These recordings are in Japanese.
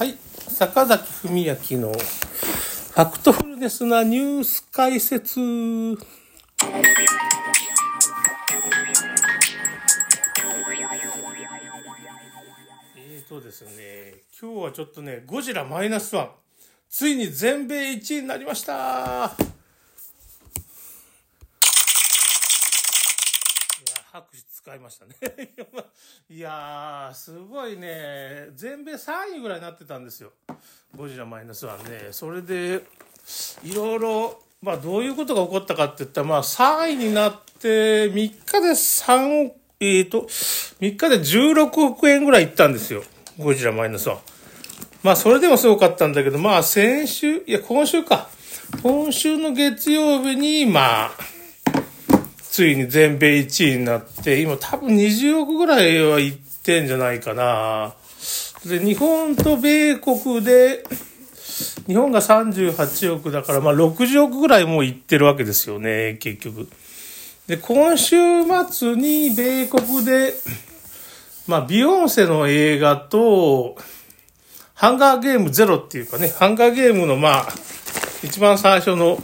はい。坂崎文明のファクトフルネスなニュース解説。えーとですね、今日はちょっとね、ゴジラマイナスワン、ついに全米1位になりましたいや、拍手使いましたね。いやー、すごいね、全米3位ぐらいになってたんですよ。ゴジラマイナスワンね。それで、いろいろ、まあどういうことが起こったかって言ったら、まあ3位になって、3日で3億、えーと、3日で16億円ぐらいいったんですよ。ゴジラマイナスワン。まあそれでもすごかったんだけど、まあ先週、いや今週か。今週の月曜日に、まあ、ついに全米1位になって、今多分20億ぐらいはいってんじゃないかな。で、日本と米国で、日本が38億だから、まあ60億ぐらいもういってるわけですよね、結局。で、今週末に米国で、まあビヨンセの映画と、ハンガーゲームゼロっていうかね、ハンガーゲームのまあ、一番最初の、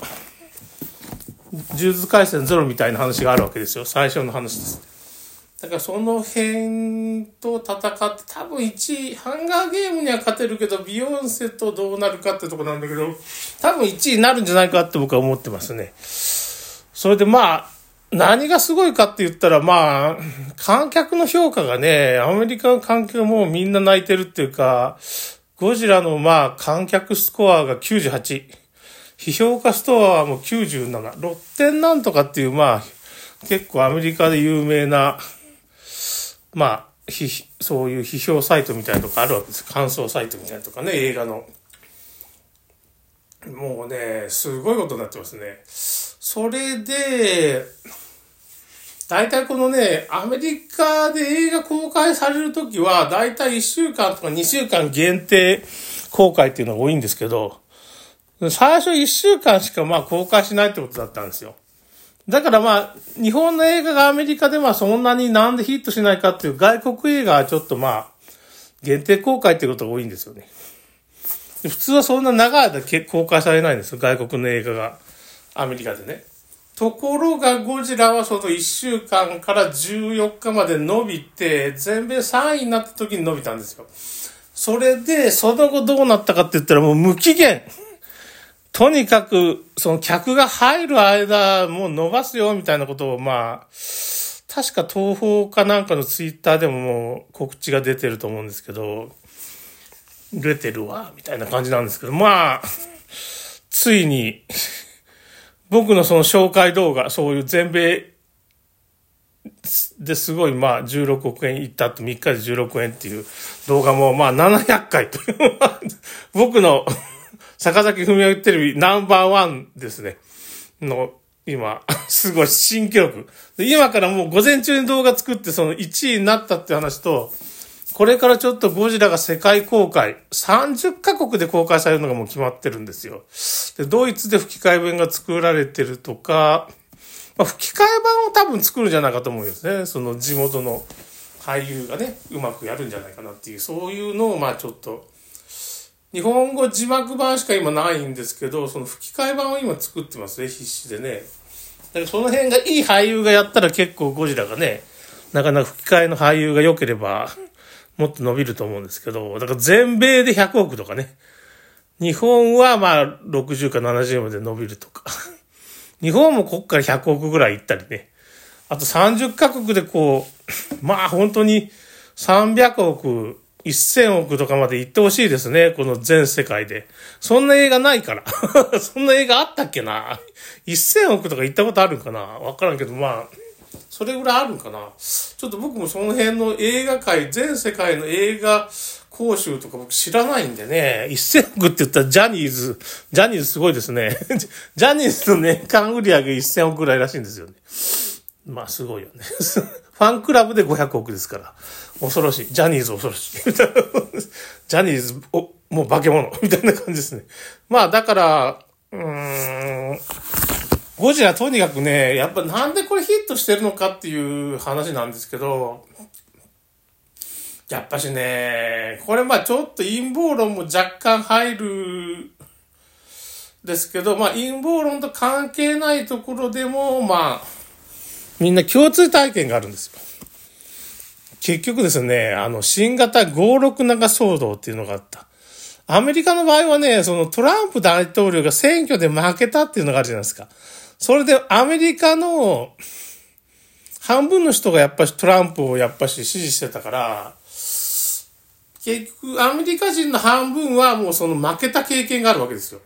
呪術廻戦ゼロみたいな話があるわけですよ。最初の話です。だからその辺と戦って、多分1位、ハンガーゲームには勝てるけど、ビヨンセとどうなるかってとこなんだけど、多分1位になるんじゃないかって僕は思ってますね。それでまあ、何がすごいかって言ったら、まあ、観客の評価がね、アメリカの観客もみんな泣いてるっていうか、ゴジラのまあ、観客スコアが98。批評家ストアはもう97。ロッテンなんとかっていう、まあ、結構アメリカで有名な、まあ、ひそういう批評サイトみたいなとこあるわけです。感想サイトみたいなとかね、映画の。もうね、すごいことになってますね。それで、大体このね、アメリカで映画公開されるときは、大体1週間とか2週間限定公開っていうのが多いんですけど、最初1週間しかまあ公開しないってことだったんですよ。だからまあ、日本の映画がアメリカでまあそんなになんでヒットしないかっていう外国映画はちょっとまあ、限定公開ってことが多いんですよね。普通はそんな長い間公開されないんですよ。外国の映画が。アメリカでね。ところがゴジラはその1週間から14日まで伸びて、全米3位になった時に伸びたんですよ。それで、その後どうなったかって言ったらもう無期限。とにかく、その客が入る間、もう伸ばすよ、みたいなことを、まあ、確か東宝かなんかのツイッターでももう告知が出てると思うんですけど、出てるわ、みたいな感じなんですけど、まあ、ついに、僕のその紹介動画、そういう全米ですごいまあ16億円いったと3日で16億円っていう動画もまあ700回という、僕の坂崎文明テレビナンバーワンですね。の、今、すごい新記録。今からもう午前中に動画作ってその1位になったって話と、これからちょっとゴジラが世界公開、30カ国で公開されるのがもう決まってるんですよ。で、ドイツで吹き替え弁が作られてるとか、まあ、吹き替え版を多分作るんじゃないかと思うんですね。その地元の俳優がね、うまくやるんじゃないかなっていう、そういうのをまあちょっと、日本語字幕版しか今ないんですけど、その吹き替え版を今作ってますね、必死でね。だからその辺がいい俳優がやったら結構ゴジラがね、なかなか吹き替えの俳優が良ければ、もっと伸びると思うんですけど、だから全米で100億とかね。日本はまあ60か70まで伸びるとか。日本もこっから100億ぐらい行ったりね。あと30カ国でこう、まあ本当に300億、1000億とかまで行ってほしいですね。この全世界で。そんな映画ないから。そんな映画あったっけな ?1000 億とか行ったことあるんかなわからんけど、まあ、それぐらいあるんかなちょっと僕もその辺の映画界、全世界の映画講習とか僕知らないんでね、1000億って言ったらジャニーズ、ジャニーズすごいですね。ジャニーズの年間売り上げ1000億ぐらいらしいんですよね。まあすごいよね。ファンクラブで500億ですから。恐ろしい。ジャニーズ恐ろしい。ジャニーズ、お、もう化け物。みたいな感じですね。まあだから、うーん、ゴジラとにかくね、やっぱなんでこれヒットしてるのかっていう話なんですけど、やっぱしね、これまあちょっと陰謀論も若干入るですけど、まあ陰謀論と関係ないところでも、まあ、みんな共通体験があるんですよ。結局ですね、あの、新型56長騒動っていうのがあった。アメリカの場合はね、そのトランプ大統領が選挙で負けたっていうのがあるじゃないですか。それでアメリカの半分の人がやっぱしトランプをやっぱし支持してたから、結局、アメリカ人の半分はもうその負けた経験があるわけですよ。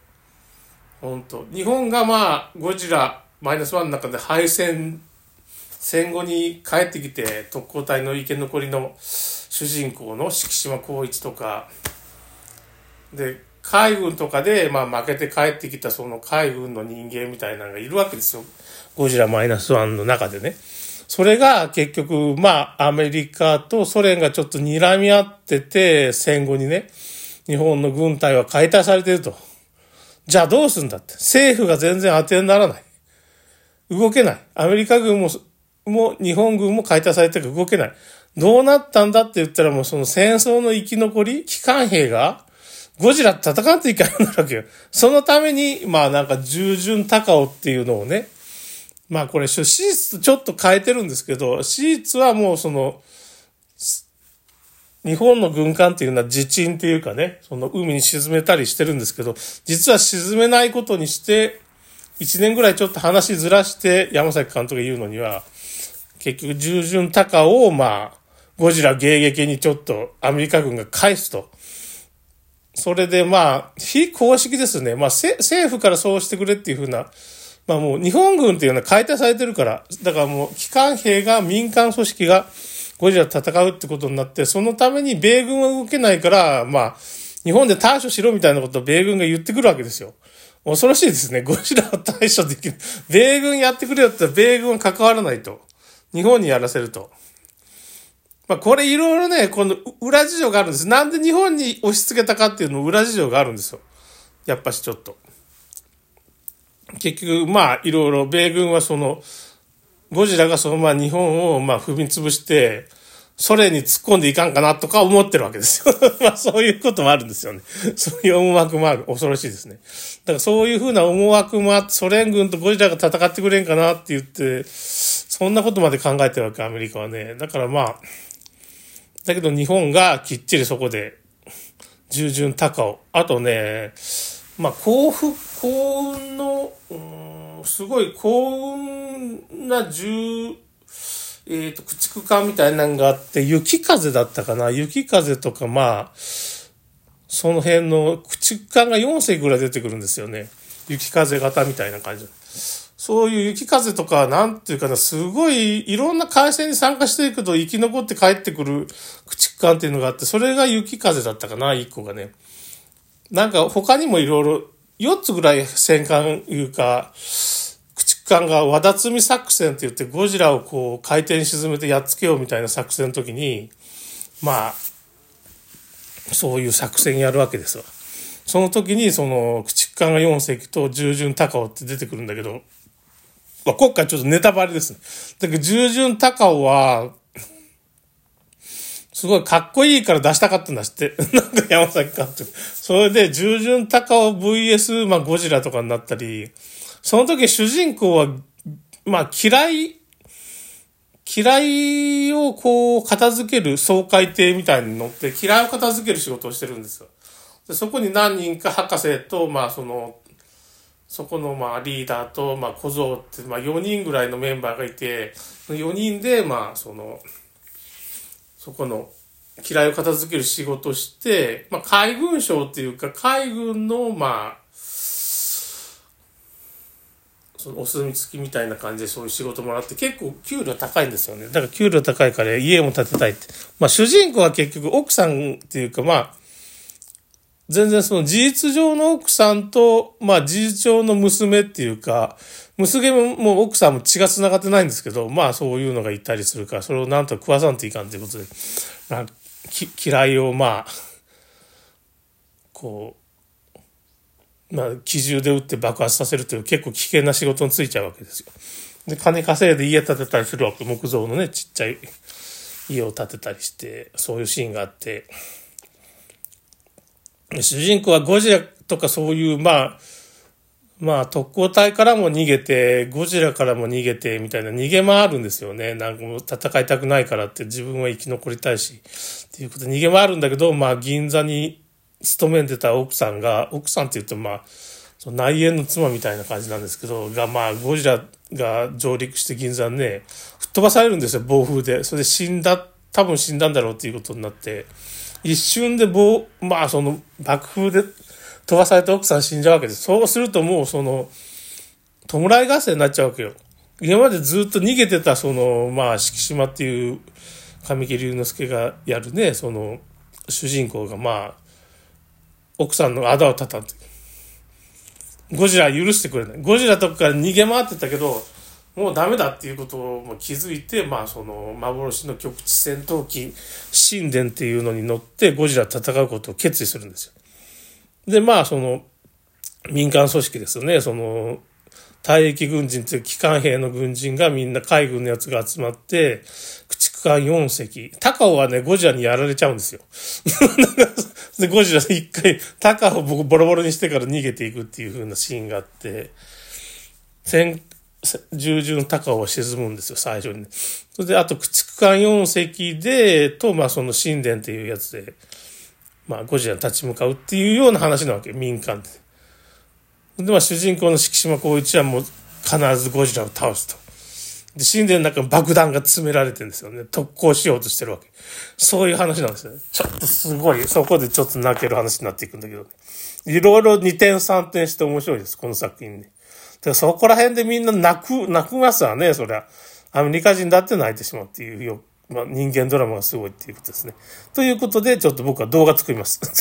本当日本がまあ、ゴジラマイナスワンの中で敗戦、戦後に帰ってきて特攻隊の生き残りの主人公の敷島光一とか、で、海軍とかで、まあ負けて帰ってきたその海軍の人間みたいなのがいるわけですよ。ゴジラマイナスワンの中でね。それが結局、まあ、アメリカとソ連がちょっと睨み合ってて、戦後にね、日本の軍隊は解体されてると。じゃあどうすんだって。政府が全然当てにならない。動けない。アメリカ軍も、も日本軍も解体されて動けない。どうなったんだって言ったらもうその戦争の生き残り、機関兵が、ゴジラ戦っていかないわけよ。そのために、まあなんか従順高尾っていうのをね、まあこれ、史実とちょっと変えてるんですけど、史実はもうその、日本の軍艦っていうのは地鎮っていうかね、その海に沈めたりしてるんですけど、実は沈めないことにして、一年ぐらいちょっと話ずらして山崎監督が言うのには、結局従順高を、まあ、ゴジラ迎撃にちょっとアメリカ軍が返すと。それでまあ、非公式ですね。まあ、政府からそうしてくれっていうふうなまあもう日本軍っていうのは解体されてるから、だからもう機関兵が民間組織がゴジラ戦うってことになって、そのために米軍は動けないから、まあ、日本で対処しろみたいなことを米軍が言ってくるわけですよ。恐ろしいですね。ゴジラを対処できる。米軍やってくれよって言ったら米軍は関わらないと。日本にやらせると。まあこれいろいろね、この裏事情があるんです。なんで日本に押し付けたかっていうの裏事情があるんですよ。やっぱしちょっと。結局、まあ、いろいろ、米軍はその、ゴジラがそのまま日本をまあ踏み潰して、ソ連に突っ込んでいかんかなとか思ってるわけですよ。まあそういうこともあるんですよね。そういう思惑もある。恐ろしいですね。だからそういうふうな思惑もあって、ソ連軍とゴジラが戦ってくれんかなって言って、そんなことまで考えてるわけ、アメリカはね。だからまあ、だけど日本がきっちりそこで、従順高を。あとね、まあ幸福、幸運の、すごい幸運な重、えっ、ー、と、駆逐艦みたいなのがあって、雪風だったかな雪風とか、まあ、その辺の駆逐艦が4隻ぐらい出てくるんですよね。雪風型みたいな感じ。そういう雪風とか、なんていうかな、すごいいろんな海戦に参加していくと生き残って帰ってくる駆逐艦っていうのがあって、それが雪風だったかな、1個がね。なんか他にもいろいろ、4つぐらい戦艦いうか、駆逐艦が和田積み作戦って言ってゴジラをこう回転沈めてやっつけようみたいな作戦の時に、まあ、そういう作戦やるわけですわ。その時にその駆逐艦が4隻と従順高尾って出てくるんだけど、まあ、今回ちょっとネタバレですね。だけど従順高尾は、すごいかっこいいから出したかったんだって。なんか山崎監督。それで、従順高尾 VS、まあ、ゴジラとかになったり、その時主人公は、まあ、嫌い、嫌いをこう、片付ける総海艇みたいに乗って、嫌いを片付ける仕事をしてるんですよ。でそこに何人か博士と、まあ、その、そこのまあリーダーと、まあ小僧って、まあ4人ぐらいのメンバーがいて、4人で、まあその、そこの嫌いを片付ける仕事して、まあ、海軍省っていうか、海軍の、まあ、そのお墨付きみたいな感じでそういう仕事もらって結構給料高いんですよね。だから給料高いから家も建てたいって。まあ主人公は結局奥さんっていうかまあ、全然その事実上の奥さんと、まあ事実上の娘っていうか、娘ももう奥さんも血が繋がってないんですけど、まあそういうのがいたりするから、それをなんとか食わさんといかんということで、まあ、嫌いをまあ、こう、まあ、機銃で撃って爆発させるという結構危険な仕事についちゃうわけですよ。で、金稼いで家建てたりするわけ。木造のね、ちっちゃい家を建てたりして、そういうシーンがあって、主人公はゴジラとかそういう、まあ、まあ、特攻隊からも逃げて、ゴジラからも逃げて、みたいな逃げ回るんですよね。なんかもう戦いたくないからって自分は生き残りたいし、っていうことで逃げ回るんだけど、まあ、銀座に勤めてた奥さんが、奥さんって言うとまあ、その内縁の妻みたいな感じなんですけど、が、まあ、ゴジラが上陸して銀座にね、吹っ飛ばされるんですよ、暴風で。それで死んだ、多分死んだんだろうっていうことになって、一瞬で暴、まあ、その、爆風で飛ばされた奥さん死んじゃうわけです。そうするともう、その、弔い合戦になっちゃうわけよ。今までずっと逃げてた、その、まあ、敷島っていう、神木隆之介がやるね、その、主人公が、まあ、奥さんのあだを叩いて、ゴジラ許してくれない。ゴジラとか逃げ回ってたけど、もうダメだっていうことを気づいて、まあその幻の局地戦闘機神殿っていうのに乗ってゴジラ戦うことを決意するんですよ。で、まあその民間組織ですよね。その退役軍人っていう機関兵の軍人がみんな海軍のやつが集まって、駆逐艦4隻。高尾はね、ゴジラにやられちゃうんですよ。で、ゴジラ一回、高尾僕ボロボロにしてから逃げていくっていう風なシーンがあって、戦、従順高尾は沈むんですよ、最初に、それで、あと、駆逐艦4隻で、と、まあ、その神殿っていうやつで、まあ、ゴジラに立ち向かうっていうような話なわけ、民間で。で、まあ、主人公の敷島光一はもう必ずゴジラを倒すと。で、神殿の中に爆弾が詰められてるんですよね。特攻しようとしてるわけ。そういう話なんですよね。ちょっとすごい、そこでちょっと泣ける話になっていくんだけど、ね、いろいろ2点3点して面白いです、この作品ね。でそこら辺でみんな泣く、泣きますわね、そりゃ。アメリカ人だって泣いてしまうっていうよ、まあ、人間ドラマがすごいっていうことですね。ということで、ちょっと僕は動画作ります。